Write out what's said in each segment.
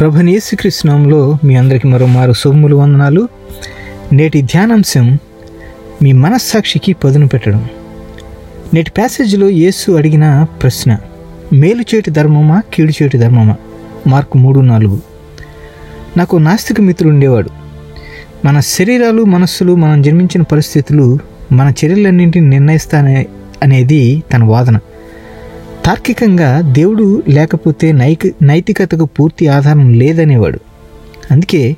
ప్రభుని కృష్ణంలో మీ అందరికీ మరో మారు వందనాలు. నేటి ధ్యానాంశం మీ మనస్సాక్షికి పదును పెట్టడం. నేటి ప్యాసేజ్లో యేసు అడిగిన ప్రశ్న మేలు చేటి ధర్మమా కీడు చేటి ధర్మమా? మార్కు మూడు నాలుగు. నాకు నాస్తిక మిత్రుడు ఉండేవాడు. మన శరీరాలు మనస్సులు మనం జన్మించిన పరిస్థితులు మన చర్యలన్నింటిని నిర్ణయిస్తానే అనేది తన వాదన. తార్కికంగా దేవుడు లేకపోతే నైక నైతికతకు పూర్తి ఆధారం లేదనేవాడు. అందుకే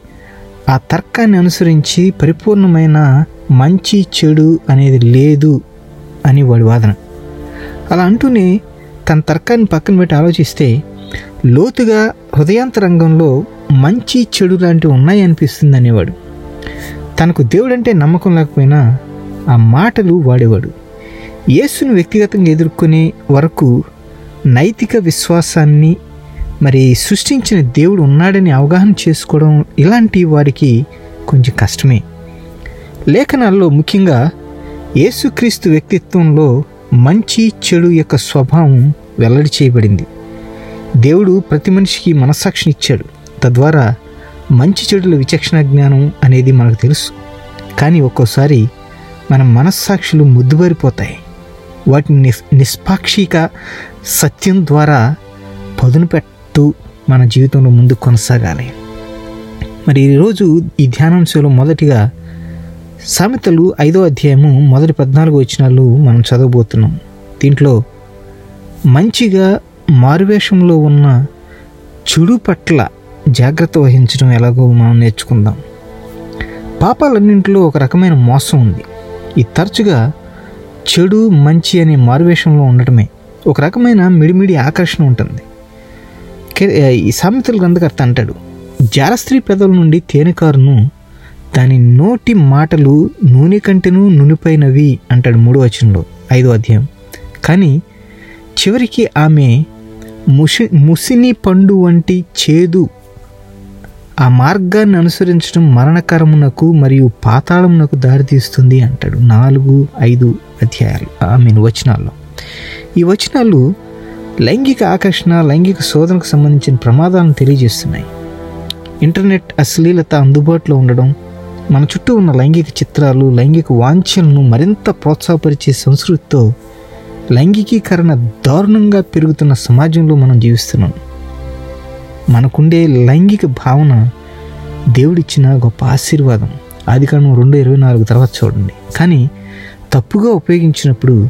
ఆ తర్కాన్ని అనుసరించి పరిపూర్ణమైన మంచి చెడు అనేది లేదు అని వాడి వాదన. అలా అంటూనే తన తర్కాన్ని పక్కన పెట్టి ఆలోచిస్తే లోతుగా హృదయాంతరంగంలో మంచి చెడు లాంటివి ఉన్నాయి అనిపిస్తుంది అనేవాడు. తనకు దేవుడంటే నమ్మకం లేకపోయినా ఆ మాటలు వాడేవాడు. యేసును వ్యక్తిగతంగా ఎదుర్కొనే వరకు నైతిక విశ్వాసాన్ని మరి సృష్టించిన దేవుడు ఉన్నాడని అవగాహన చేసుకోవడం ఇలాంటి వారికి కొంచెం కష్టమే. లేఖనాల్లో ముఖ్యంగా యేసుక్రీస్తు వ్యక్తిత్వంలో మంచి చెడు యొక్క స్వభావం వెల్లడి చేయబడింది. దేవుడు ప్రతి మనిషికి మనస్సాక్షిని ఇచ్చాడు. తద్వారా మంచి చెడుల విచక్షణ జ్ఞానం అనేది మనకు తెలుసు. కానీ ఒక్కోసారి మన మనస్సాక్షులు ముద్దుబారిపోతాయి. వాటిని నిస్ నిష్పాక్షిక సత్యం ద్వారా పదును పెట్టు మన జీవితంలో ముందు కొనసాగాలి. మరి ఈరోజు ఈ ధ్యానాంశంలో మొదటిగా సామెతలు ఐదో అధ్యాయము మొదటి పద్నాలుగు వచ్చినాలు మనం చదవబోతున్నాం. దీంట్లో మంచిగా మారువేషంలో ఉన్న చెడు పట్ల జాగ్రత్త వహించడం ఎలాగో మనం నేర్చుకుందాం. పాపాలన్నింటిలో ఒక రకమైన మోసం ఉంది. ఇది తరచుగా చెడు మంచి అనే మారువేషంలో ఉండటమే. ఒక రకమైన మిడిమిడి ఆకర్షణ ఉంటుంది. ఈ సామెతల గ్రంథకర్త అంటాడు జారస్త్రీ పెదవుల నుండి తేనెకారును దాని నోటి మాటలు నూనె కంటెను నునిపైనవి అంటాడు మూడో వచనంలో ఐదో అధ్యాయం. కానీ చివరికి ఆమె ముసి ముసిని పండు వంటి చేదు ఆ మార్గాన్ని అనుసరించడం మరణకరమునకు మరియు పాతాళమునకు దారితీస్తుంది అంటాడు. నాలుగు ఐదు. అధ్యాయాలు. ఐ మీన్ వచనాల్లో. ఈ వచనాలు లైంగిక ఆకర్షణ లైంగిక శోధనకు సంబంధించిన ప్రమాదాలను తెలియజేస్తున్నాయి. ఇంటర్నెట్ అశ్లీలత అందుబాటులో ఉండడం మన చుట్టూ ఉన్న లైంగిక చిత్రాలు లైంగిక వాంఛలను మరింత ప్రోత్సాహపరిచే సంస్కృతితో లైంగికీకరణ దారుణంగా పెరుగుతున్న సమాజంలో మనం జీవిస్తున్నాం. మనకుండే లైంగిక భావన దేవుడిచ్చిన గొప్ప ఆశీర్వాదం. ఆది రెండు ఇరవై నాలుగు తర్వాత చూడండి. కానీ తప్పుగా ఉపయోగించినప్పుడు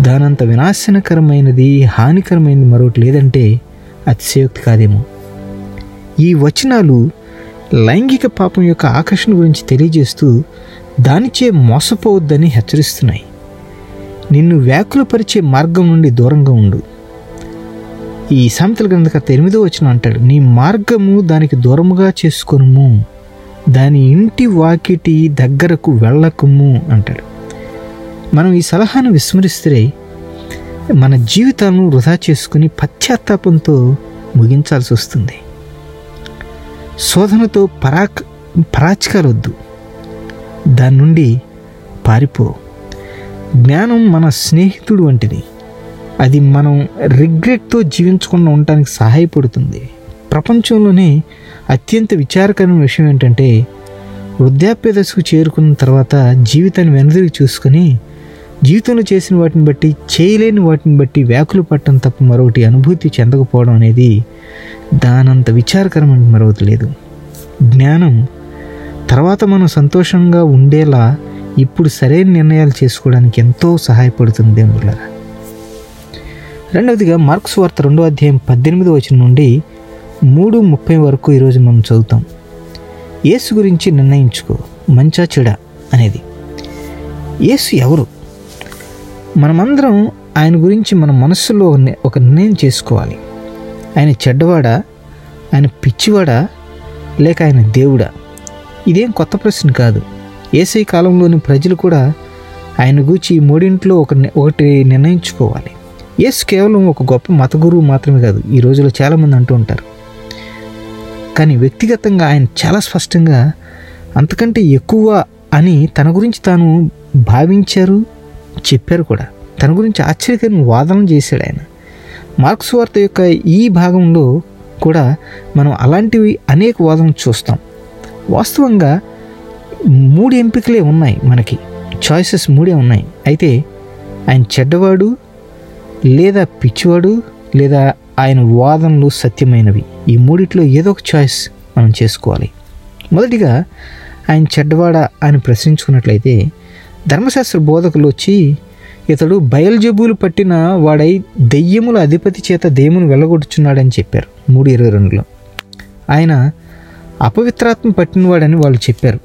దానంత వినాశనకరమైనది హానికరమైనది మరొకటి లేదంటే అతిశయోక్తి కాదేమో. ఈ వచనాలు లైంగిక పాపం యొక్క ఆకర్షణ గురించి తెలియజేస్తూ దానిచే మోసపోవద్దని హెచ్చరిస్తున్నాయి. నిన్ను వ్యాకులపరిచే మార్గం నుండి దూరంగా ఉండు. ఈ సామెతల గ్రంథకర్త ఎనిమిదో వచ్చిన అంటాడు నీ మార్గము దానికి దూరముగా చేసుకొనుము దాని ఇంటి వాకిటి దగ్గరకు వెళ్ళకుము అంటాడు. మనం ఈ సలహాను విస్మరిస్తే మన జీవితాలను వృధా చేసుకుని పశ్చాత్తాపంతో ముగించాల్సి వస్తుంది. శోధనతో పరాక్ పరాచకాలొద్దు. దాని నుండి పారిపో. జ్ఞానం మన స్నేహితుడు వంటిది. అది మనం రిగ్రెట్తో జీవించకుండా ఉండటానికి సహాయపడుతుంది. ప్రపంచంలోనే అత్యంత విచారకరమైన విషయం ఏంటంటే వృద్ధాప్య దశకు చేరుకున్న తర్వాత జీవితాన్ని వెనుదిరిగి చూసుకొని జీవితంలో చేసిన వాటిని బట్టి చేయలేని వాటిని బట్టి వ్యాకులు పట్టడం తప్ప మరొకటి అనుభూతి చెందకపోవడం అనేది దానంత విచారకరమైన మరొకటి లేదు. జ్ఞానం తర్వాత మనం సంతోషంగా ఉండేలా ఇప్పుడు సరైన నిర్ణయాలు చేసుకోవడానికి ఎంతో సహాయపడుతుంది దేవుళ్ళరా రెండవదిగా మార్క్స్ వార్త రెండో అధ్యాయం పద్దెనిమిది వచ్చిన నుండి మూడు ముప్పై వరకు ఈరోజు మనం చదువుతాం. యేసు గురించి నిర్ణయించుకో మంచా చెడ అనేది. యేసు ఎవరు? మనమందరం ఆయన గురించి మన మనస్సులో ఒక నిర్ణయం చేసుకోవాలి. ఆయన చెడ్డవాడా? ఆయన పిచ్చివాడా? లేక ఆయన దేవుడా? ఇదేం కొత్త ప్రశ్న కాదు. ఏసై కాలంలోని ప్రజలు కూడా ఆయన గూర్చి మూడింట్లో ఒక ఒకటి నిర్ణయించుకోవాలి. యేసు కేవలం ఒక గొప్ప మత గురువు మాత్రమే కాదు ఈ రోజులో చాలామంది అంటూ ఉంటారు. కానీ వ్యక్తిగతంగా ఆయన చాలా స్పష్టంగా అంతకంటే ఎక్కువ అని తన గురించి తాను భావించారు? చెప్పారు కూడా. తన గురించి ఆశ్చర్యకరమైన వాదన చేశాడు ఆయన. మార్క్స్ వార్త యొక్క ఈ భాగంలో కూడా మనం అలాంటివి అనేక వాదనలు చూస్తాం. వాస్తవంగా మూడు ఎంపికలే ఉన్నాయి మనకి. చాయిసెస్ మూడే ఉన్నాయి. అయితే ఆయన చెడ్డవాడు లేదా పిచ్చివాడు లేదా ఆయన వాదనలు సత్యమైనవి. ఈ మూడిట్లో ఏదో ఒక చాయిస్ మనం చేసుకోవాలి. మొదటిగా ఆయన చెడ్డవాడా అని ప్రశ్నించుకున్నట్లయితే ధర్మశాస్త్ర బోధకులు వచ్చి ఇతడు బయల్జబులు పట్టిన వాడై దెయ్యముల అధిపతి చేత దేవుని వెళ్ళగొట్టుచున్నాడని చెప్పారు. మూడు ఇరవై రెండులో. ఆయన అపవిత్రాత్మ పట్టినవాడని వాళ్ళు చెప్పారు.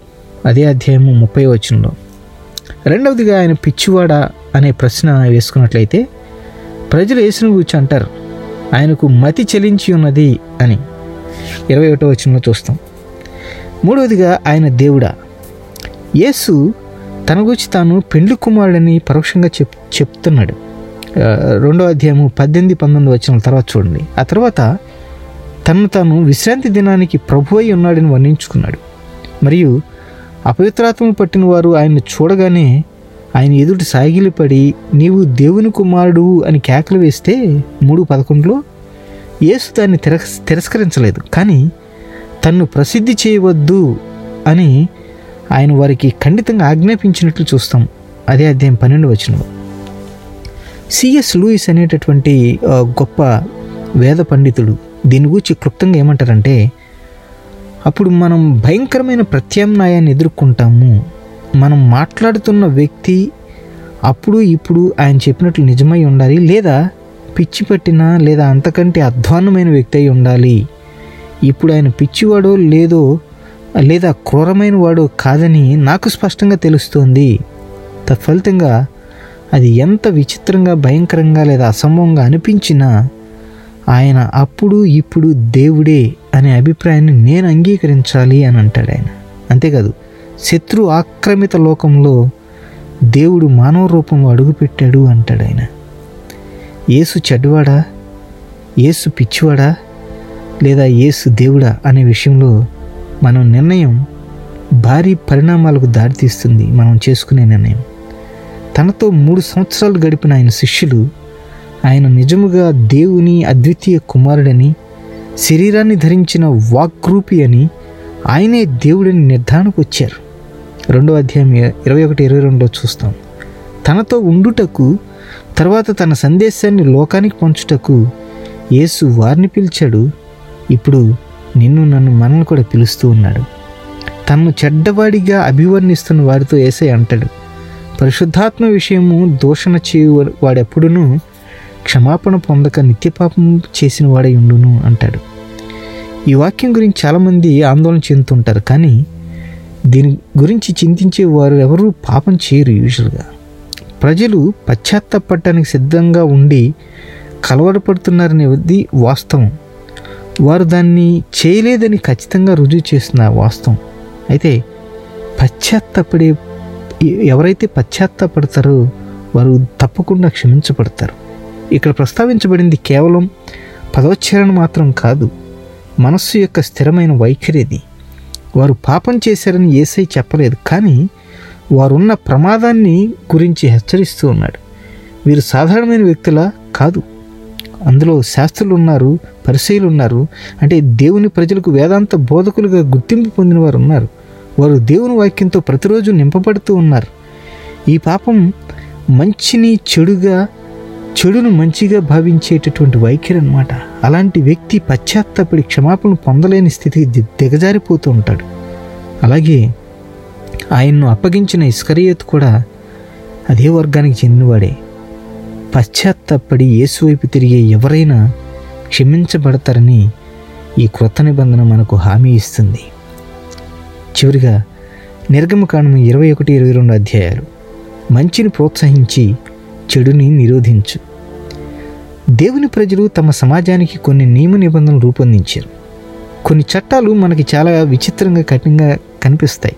అదే అధ్యాయము ముప్పై వచనంలో. రెండవదిగా ఆయన పిచ్చివాడా? అనే ప్రశ్న వేసుకున్నట్లయితే ప్రజలు యేసును గురించి అంటారు ఆయనకు మతి చెలించి ఉన్నది అని. ఇరవై ఒకటో వచనంలో చూస్తాం. మూడవదిగా ఆయన దేవుడా? యేసు తన గురించి తాను పెండ్లి కుమారుడని పరోక్షంగా చెప్ చెప్తున్నాడు. రెండో అధ్యాయము పద్దెనిమిది పంతొమ్మిది వచ్చిన తర్వాత చూడండి. ఆ తర్వాత తను తాను విశ్రాంతి దినానికి ప్రభు అయి ఉన్నాడని వర్ణించుకున్నాడు. మరియు అపవిత్రాత్మ పట్టిన వారు ఆయన్ని చూడగానే ఆయన ఎదుటి సాగిలిపడి నీవు దేవుని కుమారుడు అని కేకలు వేస్తే మూడు పదకొండులో యేసు దాన్ని తిరస్ తిరస్కరించలేదు. కానీ తన్ను ప్రసిద్ధి చేయవద్దు అని ఆయన వారికి ఖండితంగా ఆజ్ఞాపించినట్లు చూస్తాం. అదే అధ్యాయం పన్నెండు వచనంలో సిఎస్ లూయిస్ అనేటటువంటి గొప్ప వేద పండితుడు దీని గురించి క్లుప్తంగా ఏమంటారంటే అప్పుడు మనం భయంకరమైన ప్రత్యామ్నాయాన్ని ఎదుర్కొంటాము. మనం మాట్లాడుతున్న వ్యక్తి అప్పుడు ఇప్పుడు ఆయన చెప్పినట్లు నిజమై ఉండాలి లేదా పిచ్చి పట్టిన లేదా అంతకంటే అధ్వాన్నమైన వ్యక్తి అయి ఉండాలి. ఇప్పుడు ఆయన పిచ్చివాడో లేదో లేదా క్రూరమైన వాడు కాదని నాకు స్పష్టంగా తెలుస్తోంది. తత్ఫలితంగా అది ఎంత విచిత్రంగా భయంకరంగా లేదా అసంభవంగా అనిపించినా ఆయన అప్పుడు ఇప్పుడు దేవుడే అనే అభిప్రాయాన్ని నేను అంగీకరించాలి అని అంటాడు ఆయన. అంతేకాదు శత్రు ఆక్రమిత లోకంలో దేవుడు మానవ రూపంలో అడుగుపెట్టాడు అంటాడు ఆయన. యేసు చెడ్డవాడా? యేసు పిచ్చివాడా? లేదా యేసు దేవుడా? అనే విషయంలో మనం నిర్ణయం భారీ పరిణామాలకు దారితీస్తుంది మనం చేసుకునే నిర్ణయం. తనతో మూడు సంవత్సరాలు గడిపిన ఆయన శిష్యులు ఆయన నిజముగా దేవుని అద్వితీయ కుమారుడని శరీరాన్ని ధరించిన వాగ్రూపి అని ఆయనే దేవుడని నిర్ధారణకు వచ్చారు. రెండో అధ్యాయం ఇరవై ఒకటి ఇరవై రెండులో చూస్తాం. తనతో ఉండుటకు తర్వాత తన సందేశాన్ని లోకానికి పంచుటకు యేసు వారిని పిలిచాడు. ఇప్పుడు నిన్ను నన్ను మనల్ని కూడా పిలుస్తూ ఉన్నాడు. తనను చెడ్డవాడిగా అభివర్ణిస్తున్న వారితో ఏసై అంటాడు. పరిశుద్ధాత్మ విషయము దూషణ చేయు వాడెప్పుడును క్షమాపణ పొందక నిత్యపాపం చేసిన వాడే ఉండును అంటాడు. ఈ వాక్యం గురించి చాలామంది ఆందోళన చెందుతుంటారు. కానీ దీని గురించి చింతించే వారు ఎవరూ పాపం చేయరు యూజువల్గా. ప్రజలు పశ్చాత్తాపడటానికి సిద్ధంగా ఉండి కలవరపడుతున్నారనేది వాస్తవం. వారు దాన్ని చేయలేదని ఖచ్చితంగా రుజువు చేస్తున్న వాస్తవం. అయితే పశ్చాత్తపడే ఎవరైతే పశ్చాత్తపడతారో వారు తప్పకుండా క్షమించబడతారు. ఇక్కడ ప్రస్తావించబడింది కేవలం పదోచ్చారణ మాత్రం కాదు మనస్సు యొక్క స్థిరమైన వైఖరిది. వారు పాపం చేశారని ఏసై చెప్పలేదు కానీ వారున్న ప్రమాదాన్ని గురించి హెచ్చరిస్తూ ఉన్నాడు. వీరు సాధారణమైన వ్యక్తుల కాదు. అందులో శాస్త్రులు ఉన్నారు పరిశీలు ఉన్నారు అంటే దేవుని ప్రజలకు వేదాంత బోధకులుగా గుర్తింపు పొందిన వారు ఉన్నారు. వారు దేవుని వాక్యంతో ప్రతిరోజు నింపబడుతూ ఉన్నారు. ఈ పాపం మంచిని చెడుగా చెడును మంచిగా భావించేటటువంటి వైఖరి అనమాట అలాంటి వ్యక్తి పశ్చాత్తాపడి క్షమాపణ పొందలేని స్థితికి దిగజారిపోతూ ఉంటాడు. అలాగే ఆయన్ను అప్పగించిన ఇస్కరియత్ కూడా అదే వర్గానికి చెందినవాడే. పశ్చాత్తాపడి యేసువైపు తిరిగే ఎవరైనా క్షమించబడతారని ఈ క్రొత్త నిబంధన మనకు హామీ ఇస్తుంది. చివరిగా నిర్గమకాండం ఇరవై ఒకటి ఇరవై రెండు అధ్యాయాలు. మంచిని ప్రోత్సహించి చెడుని నిరోధించు. దేవుని ప్రజలు తమ సమాజానికి కొన్ని నియమ నిబంధనలు రూపొందించారు. కొన్ని చట్టాలు మనకి చాలా విచిత్రంగా కఠినంగా కనిపిస్తాయి.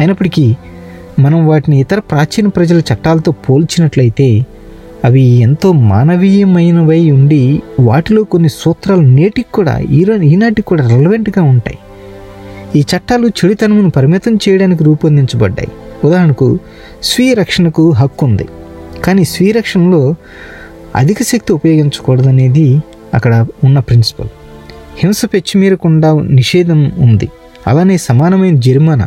అయినప్పటికీ మనం వాటిని ఇతర ప్రాచీన ప్రజల చట్టాలతో పోల్చినట్లయితే అవి ఎంతో మానవీయమైనవై ఉండి వాటిలో కొన్ని సూత్రాలు నేటికి కూడా ఈరో ఈనాటికి కూడా రెలవెంట్గా ఉంటాయి. ఈ చట్టాలు చెడుతనమును పరిమితం చేయడానికి రూపొందించబడ్డాయి. ఉదాహరణకు స్వీయ రక్షణకు హక్కు ఉంది. కానీ స్వీయ రక్షణలో అధిక శక్తి ఉపయోగించకూడదనేది అక్కడ ఉన్న ప్రిన్సిపల్ హింస పెచ్చిమీరకుండా నిషేధం ఉంది. అలానే సమానమైన జరిమానా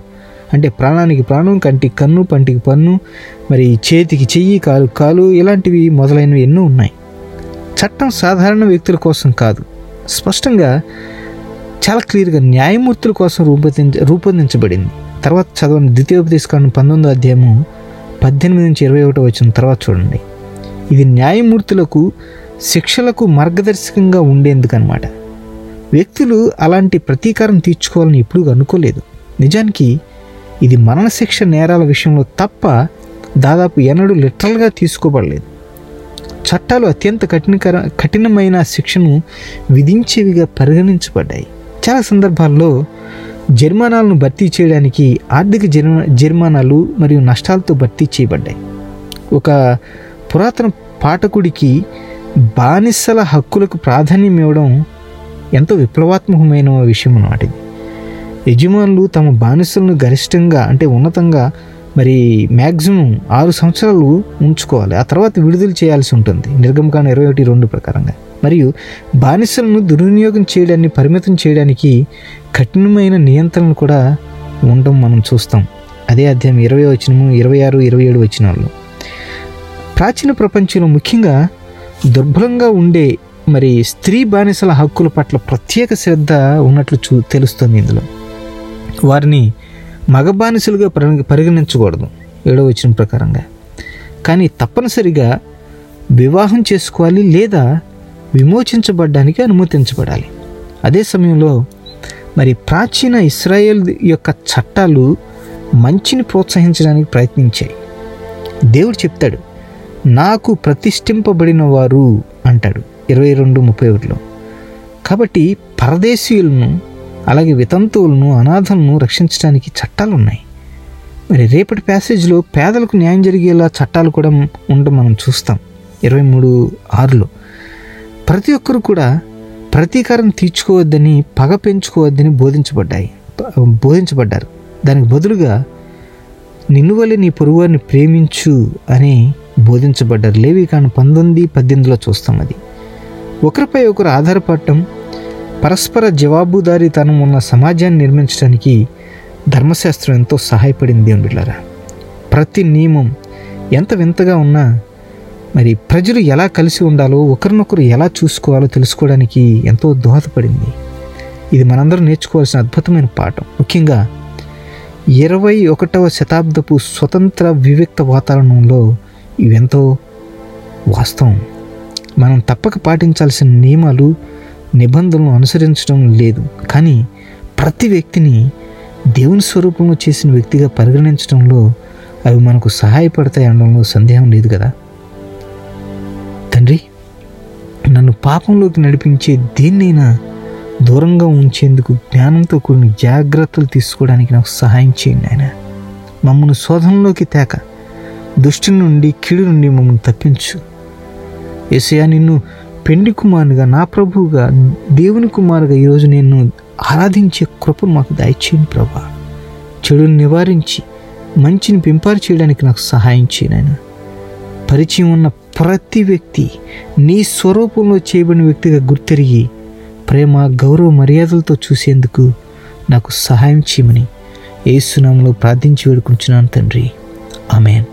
అంటే ప్రాణానికి ప్రాణం కంటికి కన్ను పంటికి పన్ను మరి చేతికి చెయ్యి కాలు కాలు ఇలాంటివి మొదలైనవి ఎన్నో ఉన్నాయి. చట్టం సాధారణ వ్యక్తుల కోసం కాదు. స్పష్టంగా చాలా క్లియర్గా న్యాయమూర్తుల కోసం రూపొందించ రూపొందించబడింది. తర్వాత చదవండి. ద్వితీయోపదేశకాండం పంతొమ్మిదో అధ్యాయము పద్దెనిమిది నుంచి ఇరవై ఒకటో వచ్చిన తర్వాత చూడండి. ఇది న్యాయమూర్తులకు శిక్షలకు మార్గదర్శకంగా ఉండేందుకు అనమాట వ్యక్తులు అలాంటి ప్రతీకారం తీర్చుకోవాలని ఎప్పుడూ అనుకోలేదు. నిజానికి ఇది మరణశిక్ష నేరాల విషయంలో తప్ప దాదాపు ఎన్నడూ లిటరల్గా తీసుకోబడలేదు. చట్టాలు అత్యంత కఠినకర కఠినమైన శిక్షను విధించేవిగా పరిగణించబడ్డాయి. చాలా సందర్భాల్లో జరిమానాలను భర్తీ చేయడానికి ఆర్థిక జరిమా జరిమానాలు మరియు నష్టాలతో భర్తీ చేయబడ్డాయి. ఒక పురాతన పాఠకుడికి బానిసల హక్కులకు ప్రాధాన్యం ఇవ్వడం ఎంతో విప్లవాత్మకమైన విషయం అన్నమాట ఇది. యజమానులు తమ బానిసలను గరిష్టంగా అంటే ఉన్నతంగా మరి మ్యాక్సిమం ఆరు సంవత్సరాలు ఉంచుకోవాలి. ఆ తర్వాత విడుదల చేయాల్సి ఉంటుంది. నిర్గమకాండ ఇరవై ఒకటి రెండు ప్రకారంగా. మరియు బానిసలను దుర్వినియోగం చేయడాన్ని పరిమితం చేయడానికి కఠినమైన నియంత్రణలు కూడా ఉండడం మనం చూస్తాం. అదే అధ్యాయం ఇరవై వచ్చినము ఇరవై ఆరు ఇరవై ఏడు వచ్చిన వాళ్ళు ప్రాచీన ప్రపంచంలో ముఖ్యంగా దుర్బలంగా ఉండే మరి స్త్రీ బానిసల హక్కుల పట్ల ప్రత్యేక శ్రద్ధ ఉన్నట్లు చూ తెలుస్తుంది ఇందులో. వారిని మగ బానిసలుగా పరిగణించకూడదు. ఏడవ వచ్చిన ప్రకారంగా. కానీ తప్పనిసరిగా వివాహం చేసుకోవాలి లేదా విమోచించబడ్డానికి అనుమతించబడాలి. అదే సమయంలో మరి ప్రాచీన ఇస్రాయేల్ యొక్క చట్టాలు మంచిని ప్రోత్సహించడానికి ప్రయత్నించాయి. దేవుడు చెప్తాడు నాకు ప్రతిష్ఠింపబడిన వారు అంటాడు. ఇరవై రెండు ముప్పై ఒకటిలో. కాబట్టి పరదేశీయులను అలాగే వితంతువులను అనాథలను రక్షించడానికి చట్టాలు ఉన్నాయి మరి రేపటి ప్యాసేజ్లో పేదలకు న్యాయం జరిగేలా చట్టాలు కూడా ఉండడం మనం చూస్తాం. ఇరవై మూడు ఆరులో ప్రతి ఒక్కరు కూడా ప్రతీకారం తీర్చుకోవద్దని పగ పెంచుకోవద్దని బోధించబడ్డాయి. బోధించబడ్డారు. దానికి బదులుగా నిన్ను వల్ల నీ పొరుగువారిని ప్రేమించు అని బోధించబడ్డారు. లేవి కానీ పంతొమ్మిది పద్దెనిమిదిలో చూస్తాం అది. ఒకరిపై ఒకరు ఆధారపడటం పరస్పర జవాబుదారీతనం ఉన్న సమాజాన్ని నిర్మించడానికి ధర్మశాస్త్రం ఎంతో సహాయపడింది దేవుని ప్రతి నియమం ఎంత వింతగా ఉన్నా మరి ప్రజలు ఎలా కలిసి ఉండాలో ఒకరినొకరు ఎలా చూసుకోవాలో తెలుసుకోవడానికి ఎంతో దోహదపడింది. ఇది మనందరం నేర్చుకోవాల్సిన అద్భుతమైన పాఠం. ముఖ్యంగా ఇరవై ఒకటవ శతాబ్దపు స్వతంత్ర వివిక్త వాతావరణంలో ఇవెంతో వాస్తవం. మనం తప్పక పాటించాల్సిన నియమాలు నిబంధనలు అనుసరించడం లేదు. కానీ ప్రతి వ్యక్తిని దేవుని స్వరూపంలో చేసిన వ్యక్తిగా పరిగణించడంలో అవి మనకు సహాయపడతాయి అనడంలో సందేహం లేదు కదా? తండ్రి నన్ను పాపంలోకి నడిపించే దేన్నైనా దూరంగా ఉంచేందుకు జ్ఞానంతో కూడిన జాగ్రత్తలు తీసుకోవడానికి నాకు సహాయం చేయండి ఆయన మమ్మల్ని శోధనలోకి తేక దుష్టి నుండి కీడు నుండి మమ్మల్ని తప్పించు. ఏసయా నిన్ను పెండి కుమారుగా నా ప్రభువుగా దేవుని కుమారుగా ఈరోజు నేను ఆరాధించే కృపను మాకు దయచేయండి ప్రభా. చెడుని నివారించి మంచిని పెంపారు చేయడానికి నాకు సహాయం చేయను పరిచయం ఉన్న ప్రతి వ్యక్తి నీ స్వరూపంలో చేయబడిన వ్యక్తిగా గుర్తెరిగి ప్రేమ గౌరవ మర్యాదలతో చూసేందుకు నాకు సహాయం చేయమని ఏసునామంలో ప్రార్థించి వేడుకుంటున్నాను తండ్రి. ఆమెన్.